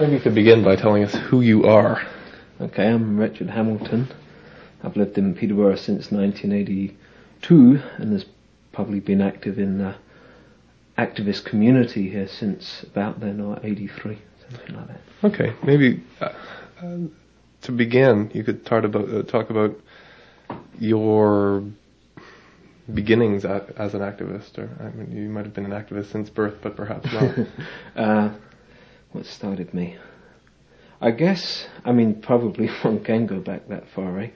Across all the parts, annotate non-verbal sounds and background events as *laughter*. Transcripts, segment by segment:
Maybe you could begin by telling us who you are. Okay, I'm Richard Hamilton. I've lived in Peterborough since 1982 and has probably been active in the activist community here since about then, or 83, something like that. Okay, maybe uh, uh, to begin, you could talk about uh, talk about your beginnings as an activist, or I mean, you might have been an activist since birth, but perhaps not. *laughs* what started me? I guess, I mean, probably *laughs* one can go back that far, eh?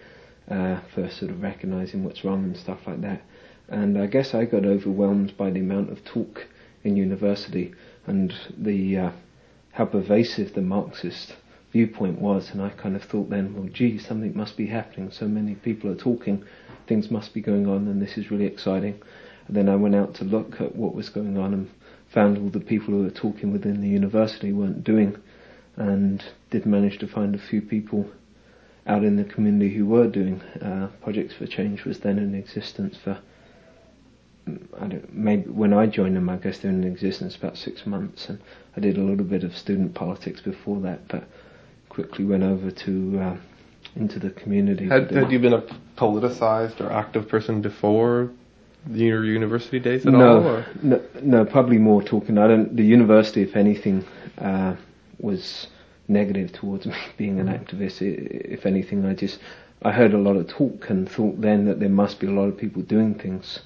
Uh, for sort of recognizing what's wrong and stuff like that. And I guess I got overwhelmed by the amount of talk in university and the uh, how pervasive the Marxist viewpoint was. And I kind of thought then, well, gee, something must be happening. So many people are talking, things must be going on, and this is really exciting. And then I went out to look at what was going on and found all the people who were talking within the university weren't doing, and did manage to find a few people out in the community who were doing. Uh, Projects for Change was then in existence for. I don't, maybe when I joined them, I guess they were in existence about six months, and I did a little bit of student politics before that, but quickly went over to uh, into the community. Had, had you been a politicized or active person before your university days at no, all? Or? No, no, probably more talking. I don't. The university, if anything, uh, was negative towards *laughs* me being an activist. If anything, I just I heard a lot of talk and thought then that there must be a lot of people doing things,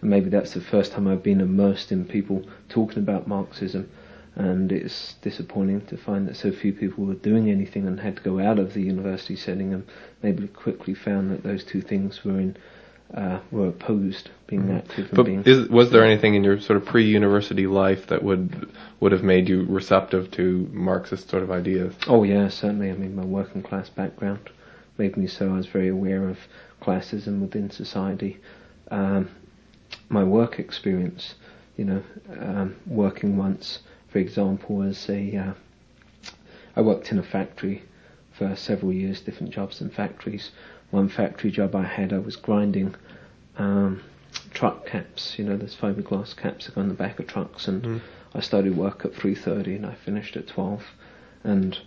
and maybe that's the first time I've been immersed in people talking about Marxism. And it's disappointing to find that so few people were doing anything and had to go out of the university setting and maybe quickly found that those two things were in uh, were opposed being mm. active. but being is, was there anything in your sort of pre-university life that would would have made you receptive to Marxist sort of ideas? Oh yeah, certainly. I mean, my working class background made me so. I was very aware of classism within society. Um, my work experience, you know, um, working once, for example, as a uh, I worked in a factory for several years, different jobs in factories one factory job I had, I was grinding um, truck caps. You know, there's fiberglass caps that go on the back of trucks, and mm. I started work at 3:30 and I finished at 12. And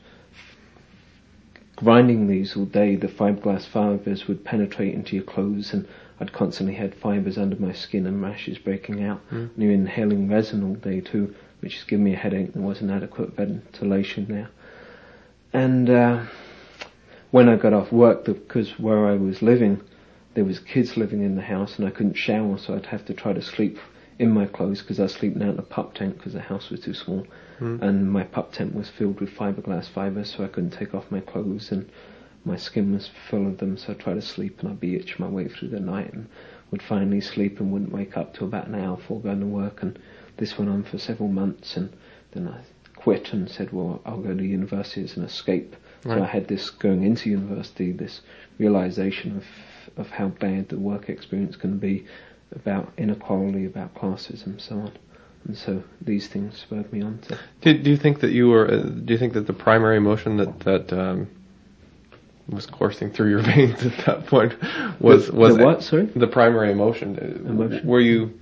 grinding these all day, the fiberglass fibers would penetrate into your clothes, and I'd constantly had fibers under my skin and rashes breaking out. Mm. And you're inhaling resin all day too, which has given me a headache. There wasn't adequate ventilation there, and uh, when I got off work, because where I was living, there was kids living in the house, and I couldn't shower, so I'd have to try to sleep in my clothes because I was sleeping out in a pup tent because the house was too small, mm. and my pup tent was filled with fiberglass fibers, so I couldn't take off my clothes, and my skin was full of them. So I'd try to sleep, and I'd be itching my way through the night, and would finally sleep and wouldn't wake up till about an hour before going to work, and this went on for several months, and then I quit and said, well, I'll go to university as an escape Right. So I had this going into university, this realization of of how bad the work experience can be, about inequality, about classism, and so on. And so these things spurred me on to. Do, do you think that you were? Uh, do you think that the primary emotion that that um, was coursing through your *laughs* veins at that point was the, was the what? Sorry, the primary emotion. Emotion. Were you?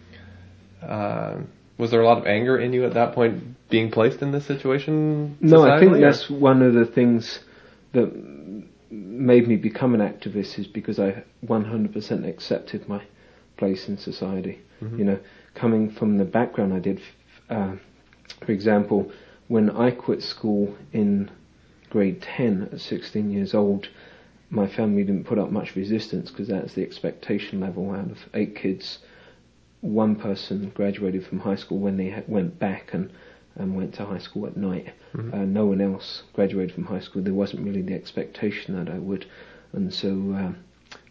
Uh, was there a lot of anger in you at that point, being placed in this situation? No, I think or? that's one of the things that made me become an activist is because I 100% accepted my place in society. Mm-hmm. You know, coming from the background I did, uh, for example, when I quit school in grade 10 at 16 years old, my family didn't put up much resistance because that's the expectation level. Out of eight kids, one person graduated from high school when they went back and and went to high school at night. Mm-hmm. Uh, no one else graduated from high school. There wasn't really the expectation that I would, and so um,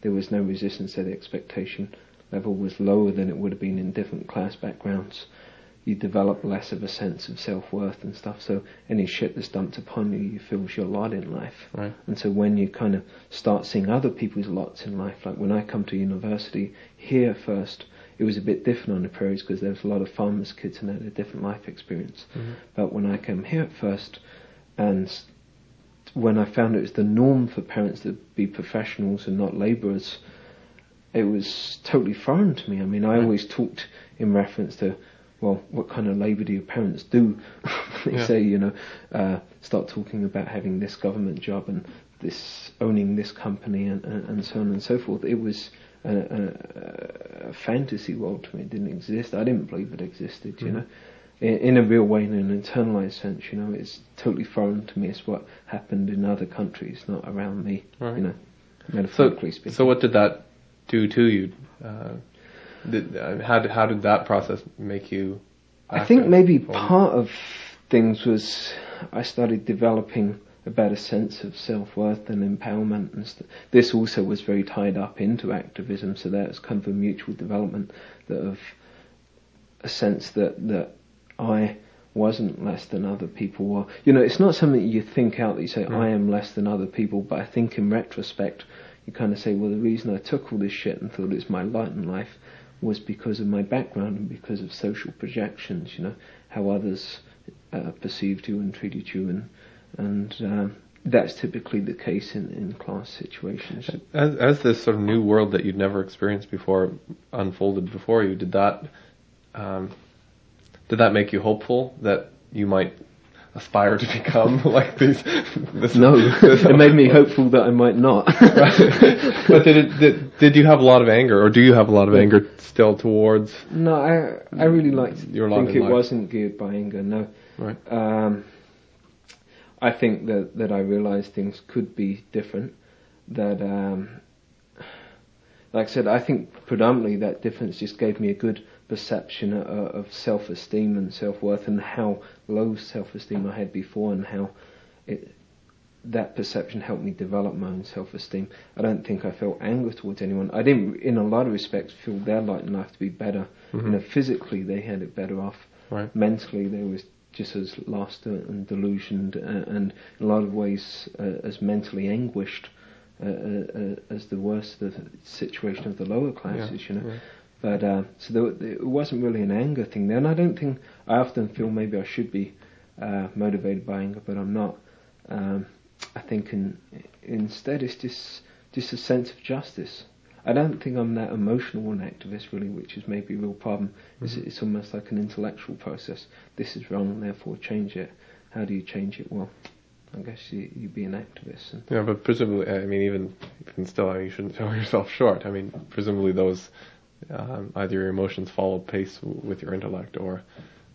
there was no resistance there. The expectation level was lower than it would have been in different class backgrounds. You develop less of a sense of self worth and stuff. So any shit that's dumped upon you, you feels your lot in life. Right. And so when you kind of start seeing other people's lots in life, like when I come to university here first it was a bit different on the prairies because there was a lot of farmers' kids and they had a different life experience. Mm-hmm. But when I came here at first, and when I found it was the norm for parents to be professionals and not labourers, it was totally foreign to me. I mean, I always talked in reference to well, what kind of labour do your parents do? *laughs* they Yeah. say, you know, uh, start talking about having this government job and this owning this company and, and, and so on and so forth. It was a, a, a fantasy world to me. It didn't exist. I didn't believe it existed. You Mhm. know, in, in a real way, in an internalized sense. You know, it's totally foreign to me. It's what happened in other countries, not around me. Right. You know, So, metaphorically speaking. so what did that do to you? Uh, did, uh, how did how did that process make you? I think maybe part of things was I started developing a better sense of self-worth and empowerment and st- this also was very tied up into activism so that was kind of a mutual development that of a sense that that I wasn't less than other people were you know it's not something you think out that you say Mm. I am less than other people but I think in retrospect you kind of say well the reason I took all this shit and thought it's my light in life was because of my background and because of social projections, you know, how others uh, perceived you and treated you, and and uh, that's typically the case in, in class situations. As, as this sort of new world that you'd never experienced before unfolded before you, did that um, did that make you hopeful that you might aspire to become *laughs* like these? This, No, this- it made me hopeful that I might not. *laughs* but did it did, did you have a lot of anger, or do you have a lot of anger still towards? no, I I really like to think it life. wasn't geared by anger. No, Right. Um, I think that, that I realised things could be different. That, um, like I said, I think predominantly that difference just gave me a good perception of, of self-esteem and self-worth and how low self-esteem I had before and how it, that perception helped me develop my own self-esteem. I don't think I felt anger towards anyone. I didn't, in a lot of respects, feel their lot in life to be better. Mhm. You know, physically they had it better off Right. mentally they was just as lost and delusioned uh, and in a lot of ways uh, as mentally anguished uh, as the worst of the situation of the lower classes, you know. yeah. But uh, so there, it wasn't really an anger thing there, and I don't think I often feel maybe I should be uh, motivated by anger, but I'm not. Um, I think in, instead it's just just a sense of justice. I don't think I'm that emotional an activist really, which is maybe a real problem. It's, Mhm. it's almost like an intellectual process. This is wrong, therefore change it. How do you change it? Well, I guess you, you be an activist. And Yeah, but presumably, I mean, even even still, you shouldn't sell *laughs* yourself short. I mean, presumably those um, either your emotions follow pace w- with your intellect, or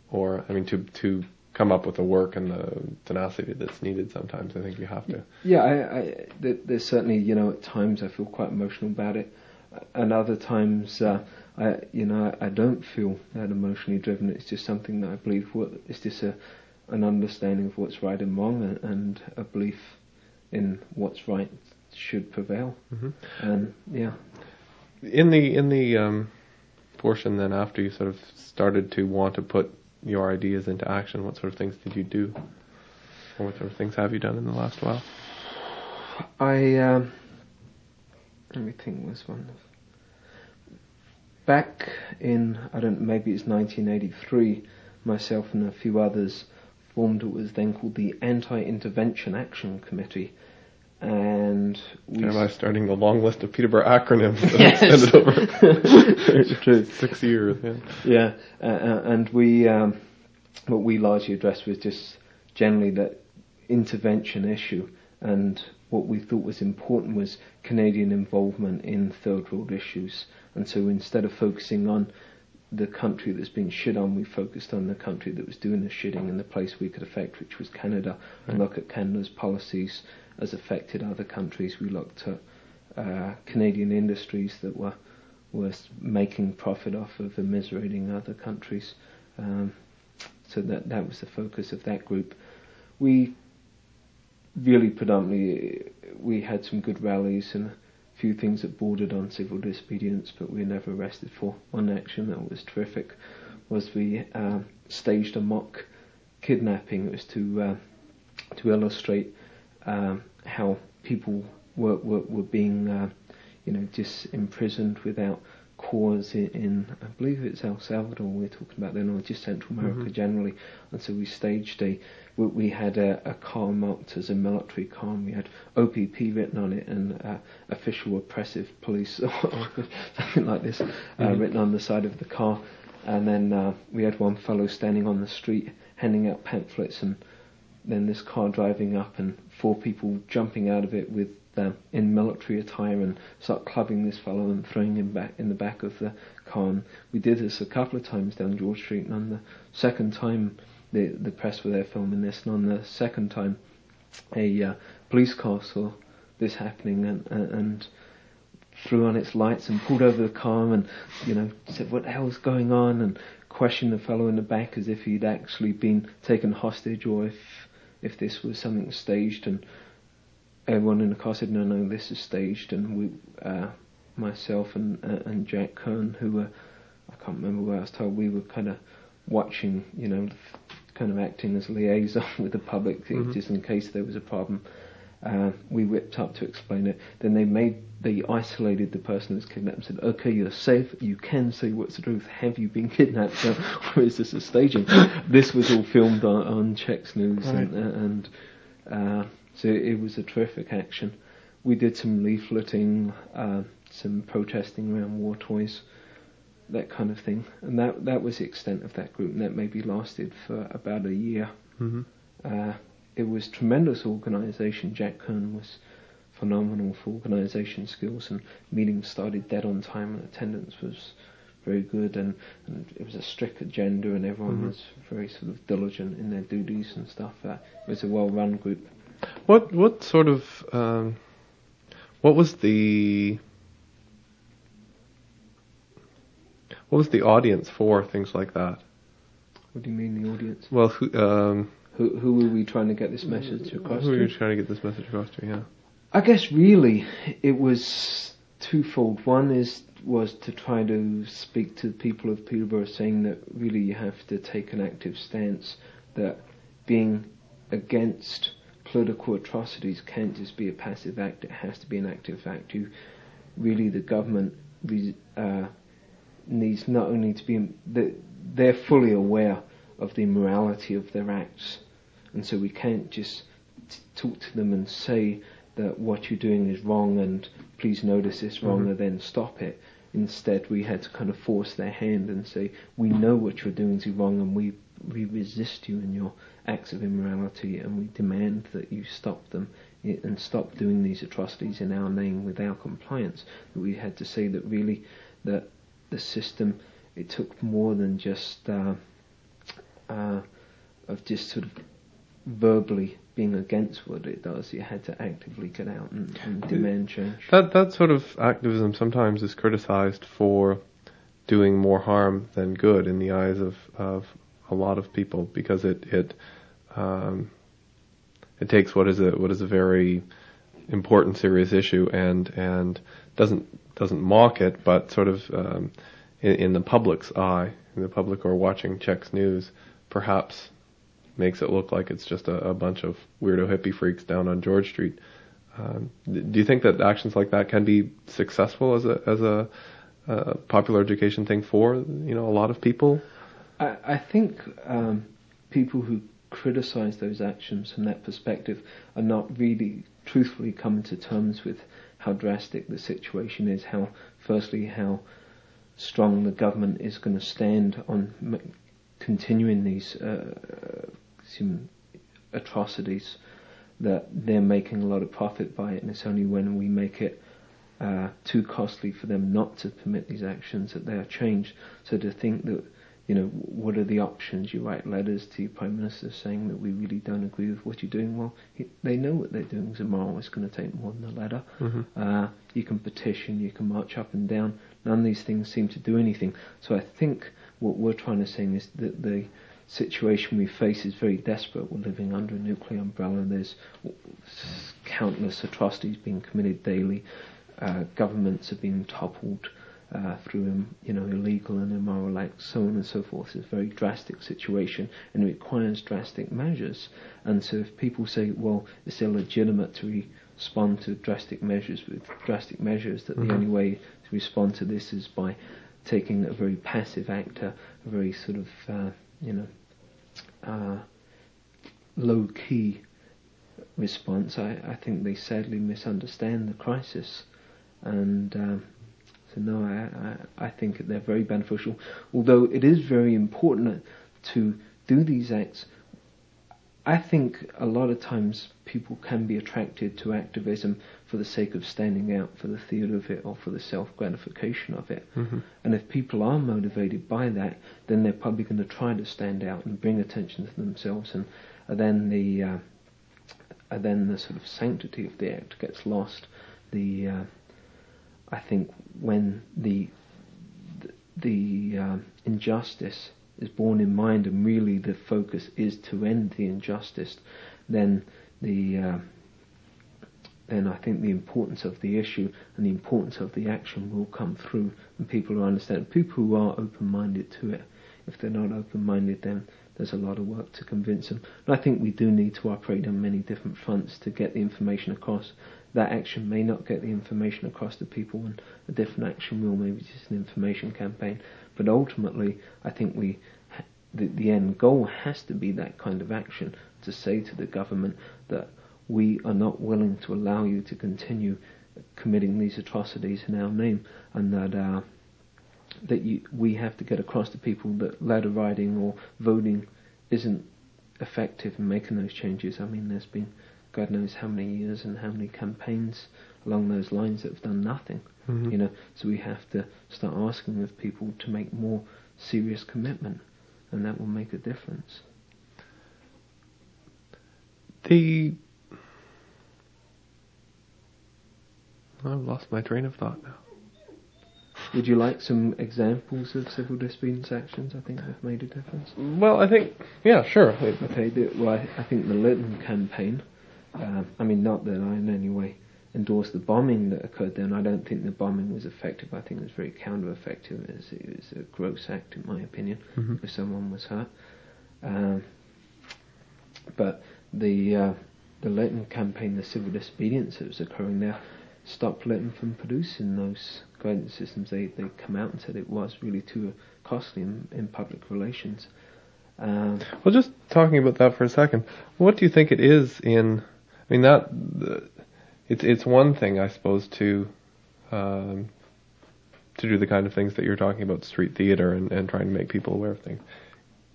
or I mean, to to come up with the work and the tenacity that's needed. Sometimes I think you have to. Yeah, I, I, there's certainly, you know, at times I feel quite emotional about it, and other times, uh, I, you know, I, don't feel that emotionally driven. It's just something that I believe. What it's just a, an understanding of what's right and wrong, and, and a belief in what's right should prevail. hmm And yeah, In the in the um, portion then after you sort of started to want to put your ideas into action, what sort of things did you do, or what sort of things have you done in the last while? I um, let me think. Was one back in I don't know, maybe it's 1983. Myself and a few others formed what was then called the Anti-Intervention Action Committee, and we Am I starting the long list of Peterborough acronyms that Yes. Extended over *laughs* true. six years? Yeah. Yeah, uh, uh, and we um, what we largely addressed was just generally that intervention issue, and what we thought was important was Canadian involvement in third world issues. And so instead of focusing on the country that's been shit on, we focused on the country that was doing the shitting and the place we could affect, which was Canada, and look at Canada's policies as affected other countries. We looked at uh, Canadian industries that were was making profit off of immiserating other countries. Um, so that that was the focus of that group. We really predominantly we had some good rallies and a few things that bordered on civil disobedience, but we were never arrested for. One action that was terrific was we um, staged a mock kidnapping. It was to uh, to illustrate um, how people were were, were being uh, you know just imprisoned without cause in, in I believe it's El Salvador we're talking about then or just Central America Mhm. generally and so we staged a we, we had a, a car marked as a military car and we had OPP written on it and uh, official oppressive police *laughs* or something like this uh, Mhm. written on the side of the car And then uh, we had one fellow standing on the street handing out pamphlets, and then this car driving up, and four people jumping out of it with uh, in military attire and start clubbing this fellow and throwing him back in the back of the car. And we did this a couple of times down George Street, and on the second time, the the press were there filming this, and on the second time, a uh, police car saw this happening and, and, and threw on its lights and pulled over the car and you know said what the hell's going on and questioned the fellow in the back as if he'd actually been taken hostage or if if this was something staged and everyone in the car said no no this is staged and we uh, myself and uh, and Jack Kern who were I can't remember where I was told we were kind of watching you know kind of acting as liaison *laughs* with the public Mhm. just in case there was a problem uh, we whipped up to explain it. Then they made they isolated the person that's kidnapped and said, "Okay, you're safe. You can say what's the truth. Have you been *laughs* kidnapped, or is this a staging?" *gasps* this was all filmed on, on Chex News, and, and uh, so it was a terrific action. We did some leafleting, uh, some protesting around war toys, that kind of thing, and that that was the extent of that group, and that maybe lasted for about a year. hmm Uh, it was tremendous organisation. Jack Kern was phenomenal for organisation skills, and meetings started dead on time, and attendance was very good, and, and it was a strict agenda, and everyone Mhm. was very sort of diligent in their duties and stuff. Uh, it was a well-run group. What what sort of um, what was the what was the audience for things like that? What do you mean, the audience? Well, who um, Who who were we trying to get this message across who to? you trying to get this message across to? Yeah. I guess really it was twofold. One is was to try to speak to the people of Peterborough, saying that really you have to take an active stance. That being against political atrocities can't just be a passive act; it has to be an active act. You really, the government uh, needs not only to be they- they're fully aware of the immorality of their acts, and so we can't just t- talk to them and say that what you're doing is wrong and please notice this wrong Mhm. and then stop it. Instead, we had to kind of force their hand and say, we know what you're doing is wrong and we, we resist you in your acts of immorality and we demand that you stop them and stop doing these atrocities in our name with our compliance. We had to say that really that the system, it took more than just uh, uh, of just sort of verbally being against what it does. You had to actively get out and, and demand change. That that sort of activism sometimes is criticized for doing more harm than good in the eyes of, of a lot of people because it it um, it takes what is a what is a very important serious issue and and doesn't doesn't mock it but sort of um, in, in the public's eye in the public or watching Chex news perhaps makes it look like it's just a, a bunch of weirdo hippie freaks down on George Street. Um, do you think that actions like that can be successful as a as a, uh popular education thing for you know a lot of people? I, I think um, people who criticize those actions from that perspective are not really truthfully coming to terms with how drastic the situation is. How, firstly, how strong the government is going to stand on m- continuing these uh, atrocities. That they're making a lot of profit by it, and it's only when we make it uh, too costly for them not to permit these actions that they are changed. So to think that you know, what are the options? You write letters to your prime minister saying that we really don't agree with what you're doing. Well, he, they know what they're doing is. It's going to take more than a letter. Mm-hmm. Uh, you can petition, you can march up and down. None of these things seem to do anything. So I think what we're trying to say is that the situation we face is very desperate. We're living under a nuclear umbrella. There's countless atrocities being committed daily. Uh, governments are being toppled uh, through you know illegal and immoral acts, so on and so forth. It's a very drastic situation and it requires drastic measures. And so if people say, well, it's illegitimate to respond to drastic measures with drastic measures, that Mhm. the only way to respond to this is by taking a very passive actor, a very sort of uh, you know uh, low key response. I, I think they sadly misunderstand the crisis, and um, So no, I, I, I think they're very beneficial. Although it is very important to do these acts. I think a lot of times people can be attracted to activism for the sake of standing out for the theatre of it or for the self gratification of it. Mm-hmm. And if people are motivated by that, then they're probably going to try to stand out and bring attention to themselves, and, and then the uh, and then the sort of sanctity of the act gets lost. The uh, I think when the the, uh, injustice is borne in mind and really the focus is to end the injustice, then the uh, then I think the importance of the issue and the importance of the action will come through, and people will understand. People who are open-minded to it. If they're not open-minded, then there's a lot of work to convince them. And I think we do need to operate on many different fronts to get the information across. That action may not get the information across to people, and a different action will, maybe just an information campaign. But ultimately, I think we, the, the end goal has to be that kind of action to say to the government that we are not willing to allow you to continue committing these atrocities in our name, and that uh, that you, we have to get across to people that ladder riding or voting isn't effective in making those changes. I mean, there's been God knows how many years and how many campaigns along those lines that have done nothing. Mm-hmm. You know, so we have to start asking of people to make more serious commitment, and that will make a difference. The I've lost my train of thought now. Would you like some examples of civil disobedience actions? I think have made a difference. Well, I think yeah, sure. Okay, the, well, I, I think the Litton campaign. Uh, I mean, not that I in any way endorse the bombing that occurred there, and I don't think the bombing was effective. I think it was very counter-effective. It was, it was a gross act, in my opinion, Mhm. if someone was hurt. Um, but the uh, the Litton campaign, the civil disobedience that was occurring there, stopped Litton from producing those guidance systems. They they come out and said it was really too costly in, in public relations. Um, Well, just talking about that for a second, what do you think it is in? I mean, that it's it's one thing, I suppose, to um, to do the kind of things that you're talking about, street theater, and, and trying to make people aware of things.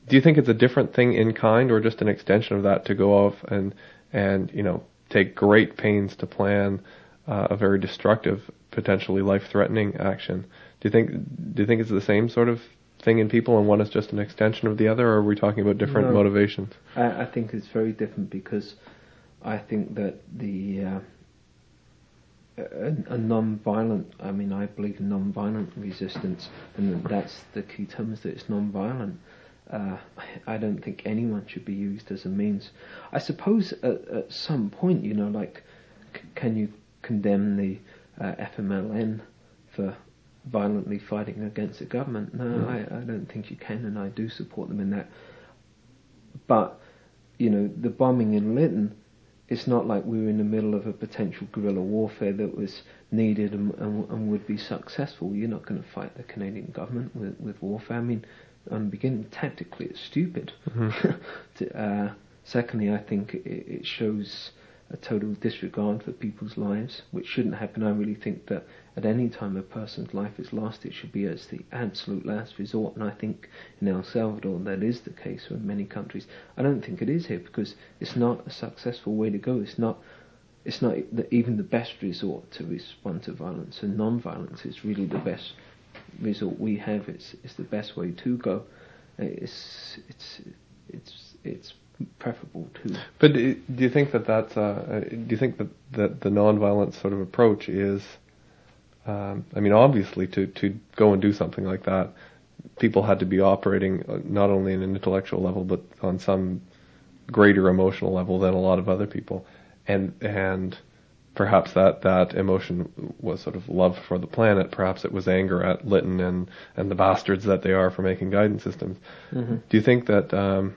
Do you think it's a different thing in kind, or just an extension of that to go off and and you know take great pains to plan uh, a very destructive, potentially life-threatening action? Do you think do you think it's the same sort of thing in people, and one is just an extension of the other, or are we talking about different No. motivations? I, I think it's very different because I think that the uh, a, a non-violent. I mean, I believe in non-violent resistance, and that's the key term is that it's non-violent. Uh, I don't think anyone should be used as a means. I suppose at, at some point, you know, like, c- can you condemn the uh, FMLN for violently fighting against the government? No, Mm. I, I don't think you can, and I do support them in that. But, you know, the bombing in Litton, it's not like we were in the middle of a potential guerrilla warfare that was needed and, and, and would be successful. You're not going to fight the Canadian government with, with warfare. I mean, on the beginning, tactically, it's stupid. *laughs* To- uh, secondly, I think it, it shows a total disregard for people's lives, which shouldn't happen. I really think that at any time a person's life is lost, it should be as the absolute last resort. And I think in El Salvador that is the case, or in many countries. I don't think it is here because it's not a successful way to go. It's not. It's not even the best resort to respond to violence, and non-violence is really the best resort we have. It's it's the best way to go. It's it's it's it's preferable to. But do you think that that's uh, uh, do you think that, that the nonviolent sort of approach is um, I mean obviously to to go and do something like that people had to be operating uh, not only in an intellectual level but on some greater emotional level than a lot of other people. And and perhaps that that emotion was sort of love for the planet. Perhaps it was anger at Litton and and the bastards that they are for making guidance systems. Mhm. do you think that um,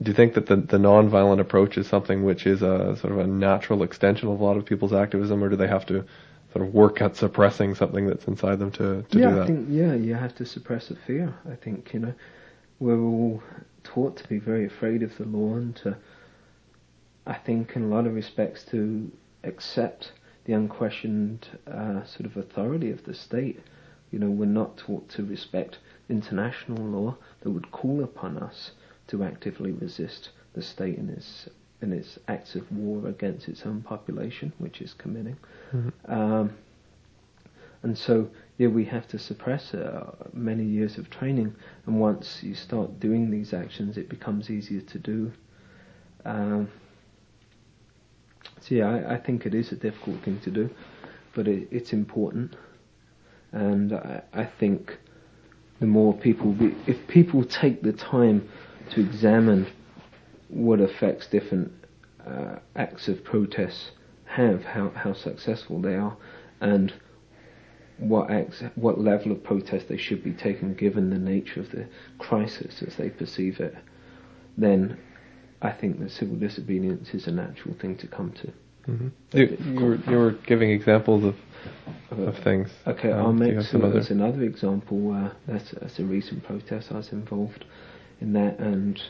do you think that the, the non-violent approach is something which is a sort of a natural extension of a lot of people's activism, or do they have to sort of work at suppressing something that's inside them to, to yeah, do that? I think yeah, you have to suppress the fear. I think you know we're all taught to be very afraid of the law and to, I think, in a lot of respects, to accept the unquestioned uh, sort of authority of the state. You know, we're not taught to respect international law that would call upon us to actively resist the state in its in its acts of war against its own population, which is committing. Mm-hmm. Um, and so, yeah, we have to suppress uh, many years of training. And once you start doing these actions, it becomes easier to do. Um, so yeah, I, I, think it is a difficult thing to do, but it, it's important. And I, I think the more people, be, if people take the time to examine what effects different uh, acts of protest have, how, how successful they are, and what acts, what level of protest they should be taking given the nature of the crisis as they perceive it, then I think that civil disobedience is a natural thing to come to. Mm-hmm. You, you, were, you were giving examples of of things. Okay, um, I'll make some other? another example. where that's, that's a recent protest. I was involved in that, and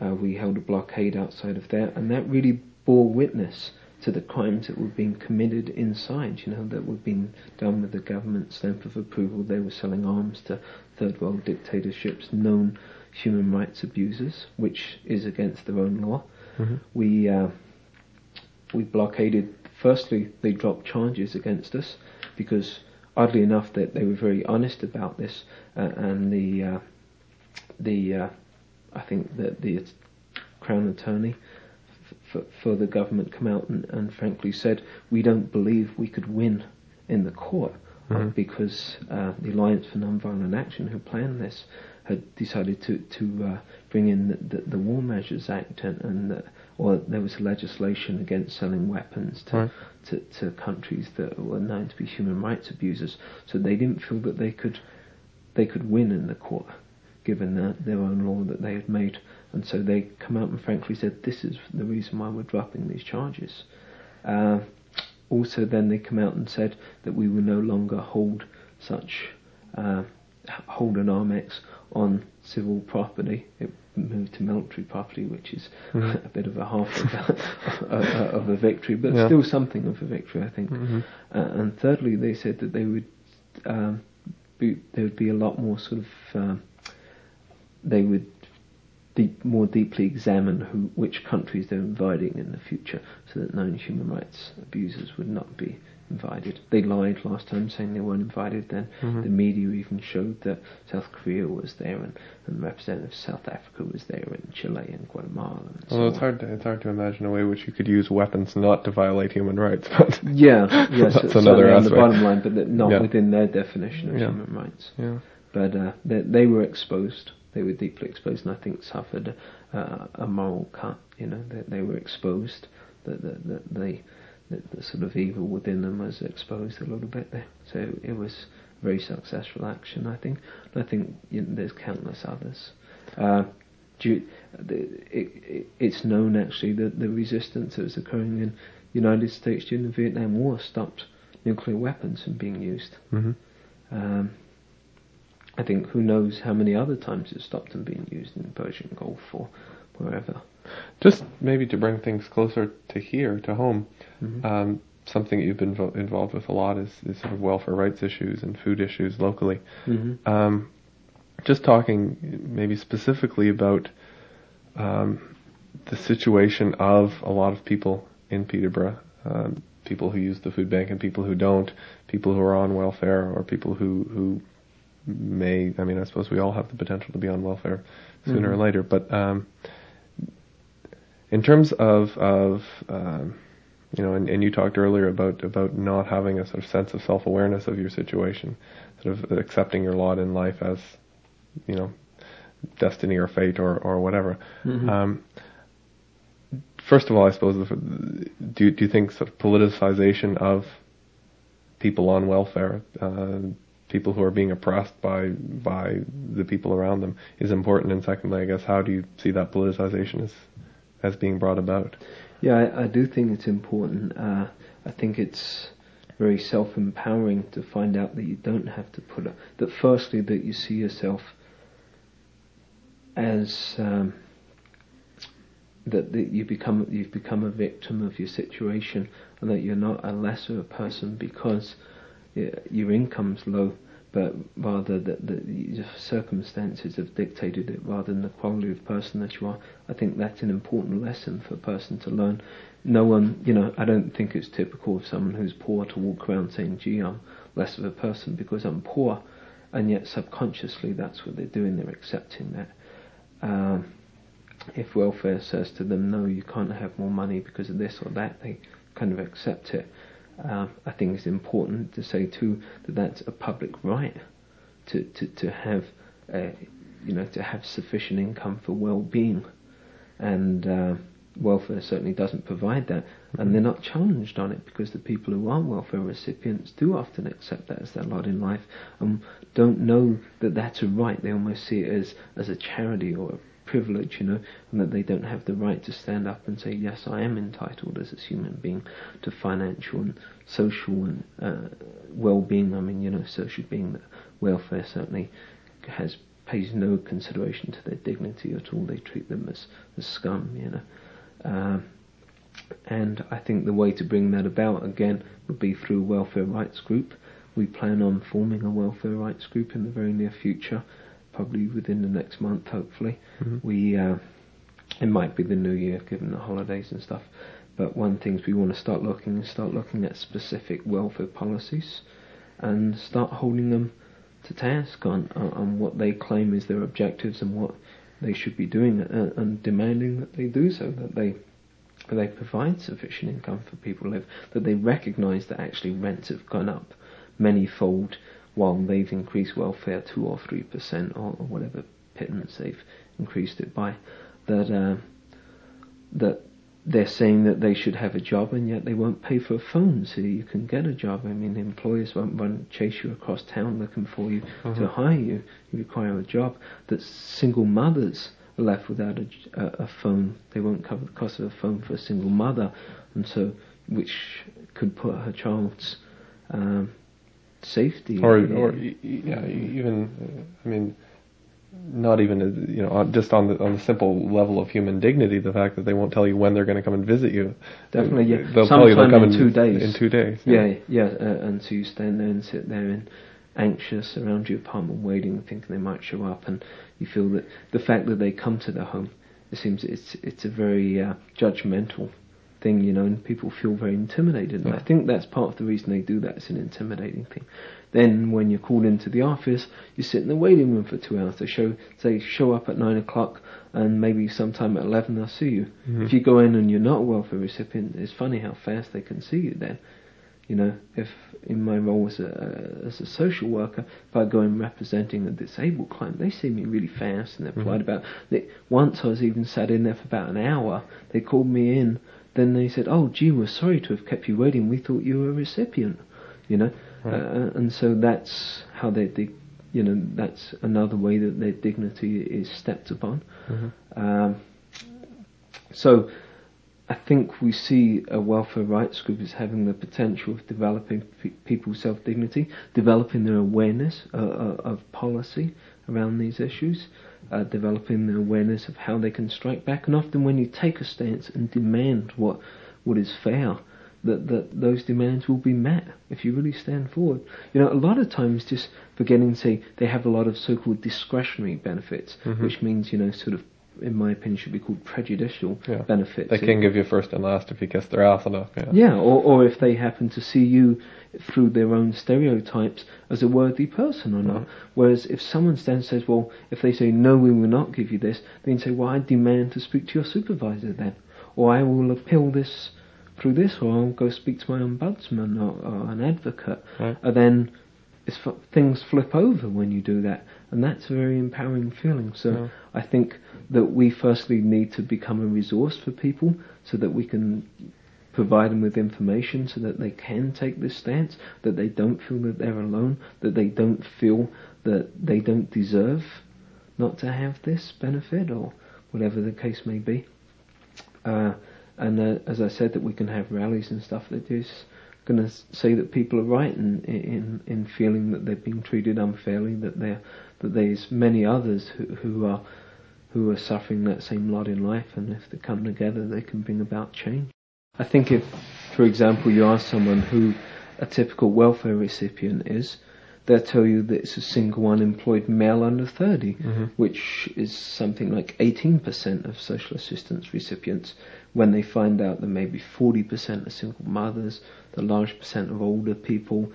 uh, we held a blockade outside of there, and that really bore witness to the crimes that were being committed inside, you know, that were being done with the government stamp of approval. They were selling arms to third world dictatorships, known human rights abusers, which is against their own law. Mm-hmm. We uh, we blockaded. Firstly, they dropped charges against us because, oddly enough, that they were very honest about this, uh, and the uh, the uh, I think that the Crown Attorney for, for the government come out and, and, frankly said, we don't believe we could win in the court mm-hmm. because uh, the Alliance for Nonviolent Action, who planned this, had decided to to uh, bring in the, the, the, War Measures Act and, and or there was legislation against selling weapons to, right. to, to countries that were known to be human rights abusers. So they didn't feel that they could they could win in the court, given their own law that they had made. And so they come out and frankly said, this is the reason why we're dropping these charges. Uh, also, then they come out and said that we will no longer hold such uh, hold an ARMX on civil property. It moved to military property, which is mm-hmm. a bit of a half of a, of a victory, but yeah. still something of a victory, I think. Mm-hmm. Uh, and thirdly, they said that they would um, be, there would be a lot more sort of um, they would deep, more deeply examine who, which countries they're inviting in the future, so that known human rights abusers would not be invited. They lied last time, saying they weren't invited. Then mm-hmm. the media even showed that South Korea was there, and, and representative of South Africa was there, and Chile and Guatemala. And well, so it's on. hard to it's hard to imagine a way which you could use weapons not to violate human rights. *laughs* But yeah, yes, *laughs* that's another aspect. On the bottom line, but not yeah. within their definition of yeah. human rights. Yeah. But uh, they, they were exposed they were deeply exposed and I think suffered uh, a moral cut. You know, that they, they, were exposed, that the, the, the, the, sort of evil within them was exposed a little bit there. So it was a very successful action, I think. And I think you know, there's countless others. Uh, it, it, it's known actually that the resistance that was occurring in the United States during the Vietnam War stopped nuclear weapons from being used. Mm-hmm. Um, I think who knows how many other times it stopped and been used in the Persian Gulf or wherever. Just maybe to bring things closer to here, to home, mm-hmm. um, something that you've been vo- involved with a lot is, is, sort of welfare rights issues and food issues locally. Mm-hmm. Um, just talking maybe specifically about um, the situation of a lot of people in Peterborough, um, people who use the food bank and people who don't, people who are on welfare or people who, who may, I mean, I suppose we all have the potential to be on welfare sooner mm-hmm. or later, but um, in terms of, of um, you know, and, and, you talked earlier about, about not having a sort of sense of self-awareness of your situation, sort of accepting your lot in life as, you know, destiny or fate or, or whatever. Mm-hmm. Um, first of all, I suppose, do, do you think sort of politicization of people on welfare, uh, people who are being oppressed by by the people around them is important. And secondly, I guess, how do you see that politicization as as being brought about? Yeah, I, I do think it's important. Uh, I think it's very self-empowering to find out that you don't have to put up. That firstly, that you see yourself as um, that, that you become you've become a victim of your situation, and that you're not a lesser person because your income's low, but rather that the circumstances have dictated it rather than the quality of person that you are. I think that's an important lesson for a person to learn. No one, you know, I don't think it's typical of someone who's poor to walk around saying, "Gee, I'm less of a person because I'm poor," and yet subconsciously that's what they're doing. They're accepting that. Um, if welfare says to them, no, you can't have more money because of this or that, they kind of accept it. Uh, I think it's important to say too that that's a public right to, to, to have, uh, you know, to have sufficient income for well-being, and uh, welfare certainly doesn't provide that, and they're not challenged on it because the people who are welfare recipients do often accept that as their lot in life and don't know that that's a right. They almost see it as as a charity or a privilege, you know, and that they don't have the right to stand up and say, yes, I am entitled as a human being to financial and social and uh, well-being. I mean, you know, social being, welfare certainly has pays no consideration to their dignity at all. They treat them as, as scum, you know. Um, and I think the way to bring that about again would be through welfare rights group. We plan on forming a welfare rights group in the very near future probably within the next month, hopefully. Mm-hmm. We uh, it might be the new year, given the holidays and stuff. But one things we want to start looking is start looking at specific welfare policies, and start holding them to task on on what they claim is their objectives and what they should be doing, and, and demanding that they do so, that they they provide sufficient income for people to live, that they recognise that actually rents have gone up many-fold while they've increased welfare two or three percent or, whatever pittance they've increased it by, that uh, that they're saying that they should have a job and yet they won't pay for a phone so you can get a job. I mean, employers won't run chase you across town looking for you uh-huh. to hire you. You require a job. That single mothers are left without a, a, a phone. They won't cover the cost of a phone for a single mother, and so which could put her child's um, safety. Or, or yeah, even I mean, not even you know just on the on the simple level of human dignity, the fact that they won't tell you when they're going to come and visit you. Definitely, yeah. They'll Sometime tell you they'll come in, in two days. In two days. Yeah, yeah, yeah uh, and so you stand there and sit there and anxious around your apartment, waiting, thinking they might show up, and you feel that the fact that they come to the home, it seems it's it's a very uh, judgmental thing, you know, and people feel very intimidated. And I think that's part of the reason they do that. It's an intimidating thing. Then when you're called into the office, you sit in the waiting room for two hours. They show, say, show up at nine o'clock, and maybe sometime at eleven they'll see you. Mm-hmm. If you go in and you're not a welfare recipient, it's funny how fast they can see you then. You know, if in my role as a as a social worker, if I go in representing a disabled client, they see me really fast and they're mm-hmm. polite about. It. Once I was even sat in there for about an hour. They called me in then they said, "Oh, gee, we're sorry to have kept you waiting. We thought you were a recipient." You know, right. uh, and so that's how they, they, you know, that's another way that their dignity is stepped upon. Mm-hmm. Um, so, I think we see a welfare rights group as having the potential of developing p- people's self dignity, developing their awareness uh, uh, of policy around these issues uh, developing the awareness of how they can strike back. And often, when you take a stance and demand what what is fair, that that those demands will be met if you really stand forward. You know, a lot of times, just forgetting to say they have a lot of so-called discretionary benefits, mm-hmm. which means you know, sort of in my opinion, should be called prejudicial yeah. benefits. They can give you first and last if you kiss their ass enough. Yeah, yeah or, or if they happen to see you through their own stereotypes as a worthy person or not. Mm. Whereas if someone stands says, well, if they say, no, we will not give you this, they can say, well, I demand to speak to your supervisor then. Or I will appeal this through this, or I'll go speak to my ombudsman or, or an advocate. Right. And then things flip over when you do that, and that's a very empowering feeling. So yeah. I think that we firstly need to become a resource for people so that we can provide them with information so that they can take this stance, that they don't feel that they're alone, that they don't feel that they don't deserve not to have this benefit or whatever the case may be. Uh, and uh, as I said, that we can have rallies and stuff that is going to say that people are right in, in in feeling that they're being treated unfairly, that there that there's many others who, who are who are suffering that same lot in life, and if they come together, they can bring about change. I think if, for example, you ask someone who a typical welfare recipient is, they'll tell you that it's a single unemployed male under 30, Mm-hmm. which is something like 18% of social assistance recipients. When they find out that maybe 40% are single mothers, the large percent of older people,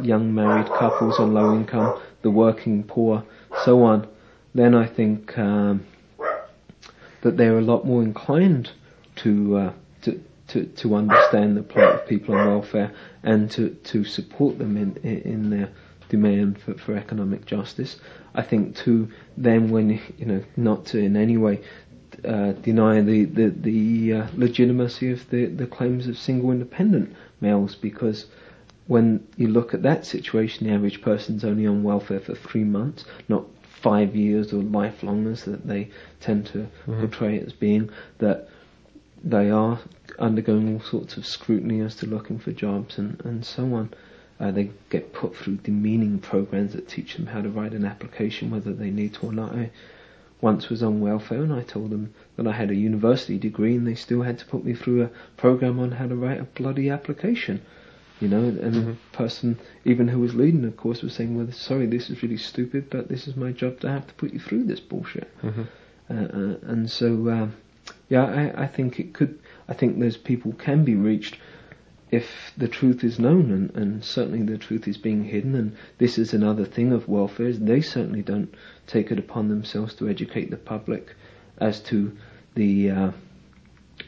young married couples on low income, the working poor, so on, then I think um, that they're a lot more inclined to uh, to, to to understand the plight of people on welfare and to, to support them in in their demand for, for economic justice. I think to them when you know not to in any way uh, deny the the, the uh, legitimacy of the, the claims of single independent males because when you look at that situation, the average person's only on welfare for three months, not five years or lifelong as that they tend to portray it as being, that they are undergoing all sorts of scrutiny as to looking for jobs and, and so on. Uh, they get put through demeaning programs that teach them how to write an application, whether they need to or not. I once was on welfare and I told them that I had a university degree and they still had to put me through a program on how to write a bloody application. You know, and Mm-hmm. the person, even who was leading the course, was saying, "Well, sorry, this is really stupid, but this is my job to have to put you through this bullshit." Mm-hmm. Uh, uh, and so, uh, yeah, I, I think it could. I think those people can be reached if the truth is known, and, and certainly the truth is being hidden. And this is another thing of welfare: they certainly don't take it upon themselves to educate the public as to the uh,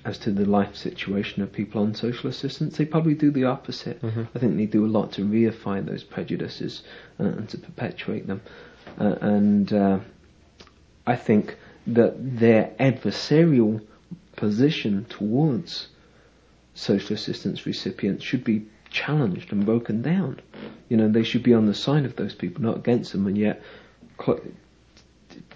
as to the life situation of people on social assistance. They probably do the opposite. I think they do a lot to reify those prejudices uh, and to perpetuate them. Uh, and uh, I think that their adversarial position towards social assistance recipients should be challenged and broken down. You know, they should be on the side of those people, not against them, and yet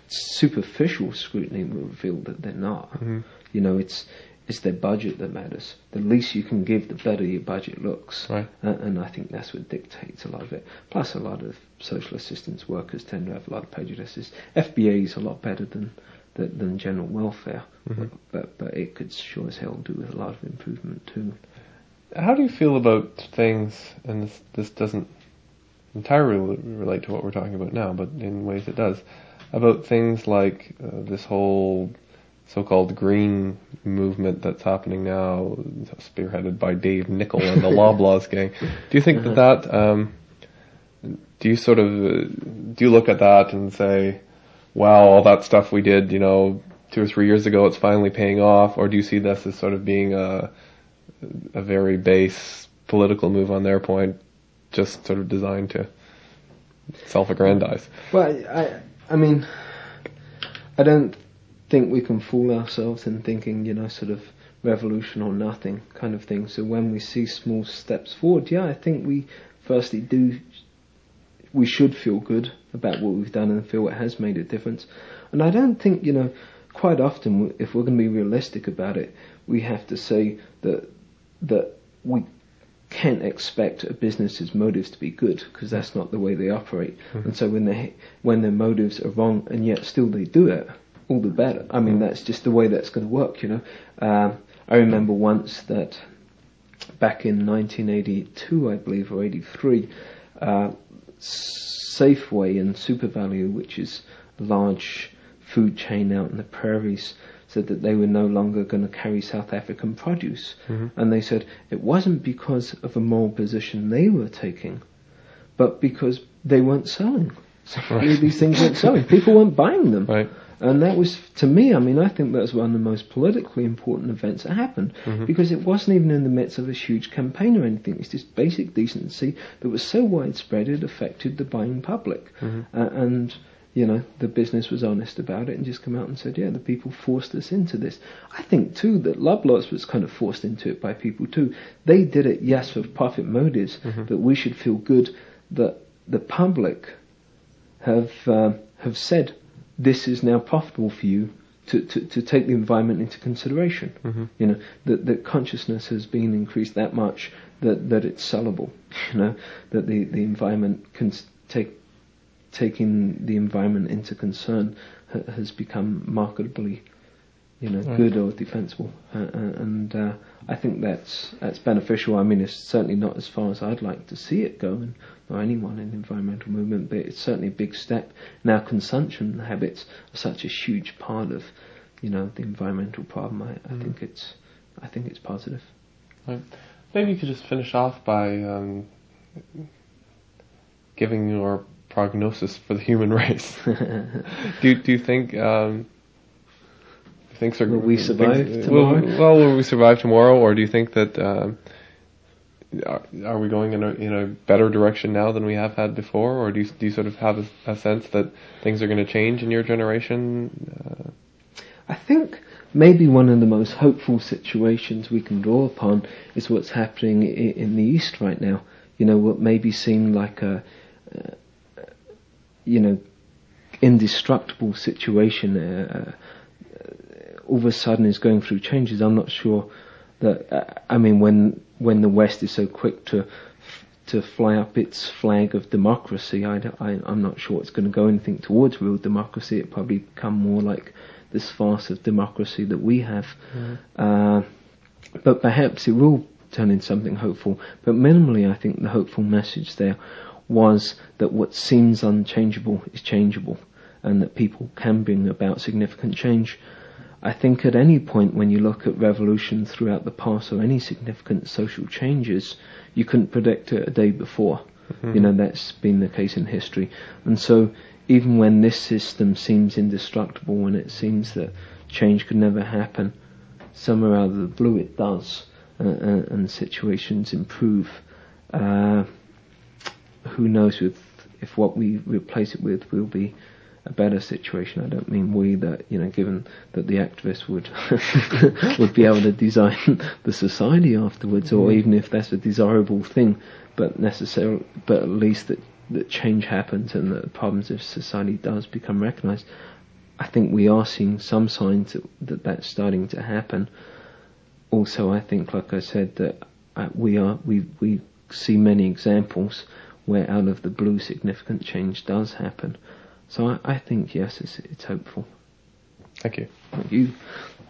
superficial scrutiny will reveal that they're not. Mm-hmm. You know, it's it's their budget that matters. The least you can give, the better your budget looks. Right. And I think that's what dictates a lot of it. Plus, a lot of social assistance workers tend to have a lot of prejudices. FBA is a lot better than than, than general welfare, Mm-hmm. but, but it could sure as hell do with a lot of improvement too. How do you feel about things, and this, this doesn't entirely relate to what we're talking about now, but in ways it does, about things like uh, this whole so-called green movement that's happening now, spearheaded by Dave Nichol and the *laughs* Loblaws gang. Do you think that that, um, do you sort of, uh, do you look at that and say, wow, all that stuff we did, you know, two or three years ago, it's finally paying off, or do you see this as sort of being a, a very base political move on their point, just sort of designed to self-aggrandize. Well, I, I mean, I don't think we can fool ourselves in thinking, you know, sort of revolution or nothing kind of thing. So when we see small steps forward, yeah, I think we firstly do, we should feel good about what we've done and feel it has made a difference. And I don't think, you know, quite often, if we're going to be realistic about it, we have to say that that we can't expect a business's motives to be good because that's not the way they operate. And so when they when their motives are wrong and yet still they do it, all the better. I mean, that's just the way that's going to work, you know. Um, I remember once that back in 1982, I believe, or 83, uh, Safeway and SuperValu, which is a large food chain out in the prairies, said that they were no longer going to carry South African produce. Mm-hmm. And they said it wasn't because of a moral position they were taking, but because they weren't selling. So Right. these things weren't selling. People weren't buying them. Right. And that was, to me, I mean, I think that was one of the most politically important events that happened because it wasn't even in the midst of a huge campaign or anything. It's just basic decency that was so widespread it affected the buying public. Uh, and, you know, the business was honest about it and just come out and said, yeah, the people forced us into this. I think, too, that Loblaws was kind of forced into it by people, too. They did it, yes, for profit motives, but we should feel good that the public have uh, have said this is now profitable for you to, to, to take the environment into consideration. You know that that consciousness has been increased that much that, that it's sellable. You know that the, the environment can take taking the environment into concern ha- has become marketably, you know, Right. good or defensible, uh, uh, and uh, I think that's that's beneficial. I mean, it's certainly not as far as I'd like to see it go, and or anyone in the environmental movement, but it's certainly a big step. Now, consumption habits are such a huge part of, you know, the environmental problem. I, I Mhm. think it's, I think it's positive. Right. Maybe you could just finish off by um, giving your prognosis for the human *laughs* race. *laughs* do you, do you think um, things are Will we things- survive will- tomorrow? well, will we survive tomorrow, or do you think that um, are, we going in a in a better direction now than we have had before, or do you do you sort of have a, a sense that things are going to change in your generation? Uh, I think maybe one of the most hopeful situations we can draw upon is what's happening i- in the East right now. You know, what maybe seemed like a, uh, you know, indestructible situation, uh, uh, all of a sudden is going through changes. I'm not sure that, uh, I mean, when, when the West is so quick to, to fly up its flag of democracy, I, am not sure it's going to go anything towards real democracy. It probably become more like this farce of democracy that we have. Uh, but perhaps it will turn into something hopeful. But minimally, I think the hopeful message there was that what seems unchangeable is changeable, and that people can bring about significant change. I think at any point when you look at revolution throughout the past or any significant social changes, you couldn't predict it a day before. You know, that's been the case in history. And so, even when this system seems indestructible, when it seems that change could never happen, somewhere out of the blue it does, uh, uh, and situations improve. Uh, who knows with if what we replace it with will be a better situation. I don't mean we that you know, given that the activists would *laughs* would be able to design the society afterwards, or even if that's a desirable thing, but necessarily, but at least that that change happens and that the problems of society does become recognised. I think we are seeing some signs that, that that's starting to happen. Also, I think, like I said, that uh, we are we we see many examples where out of the blue significant change does happen. So I, I think yes, it's it's hopeful. thank you. Thank you.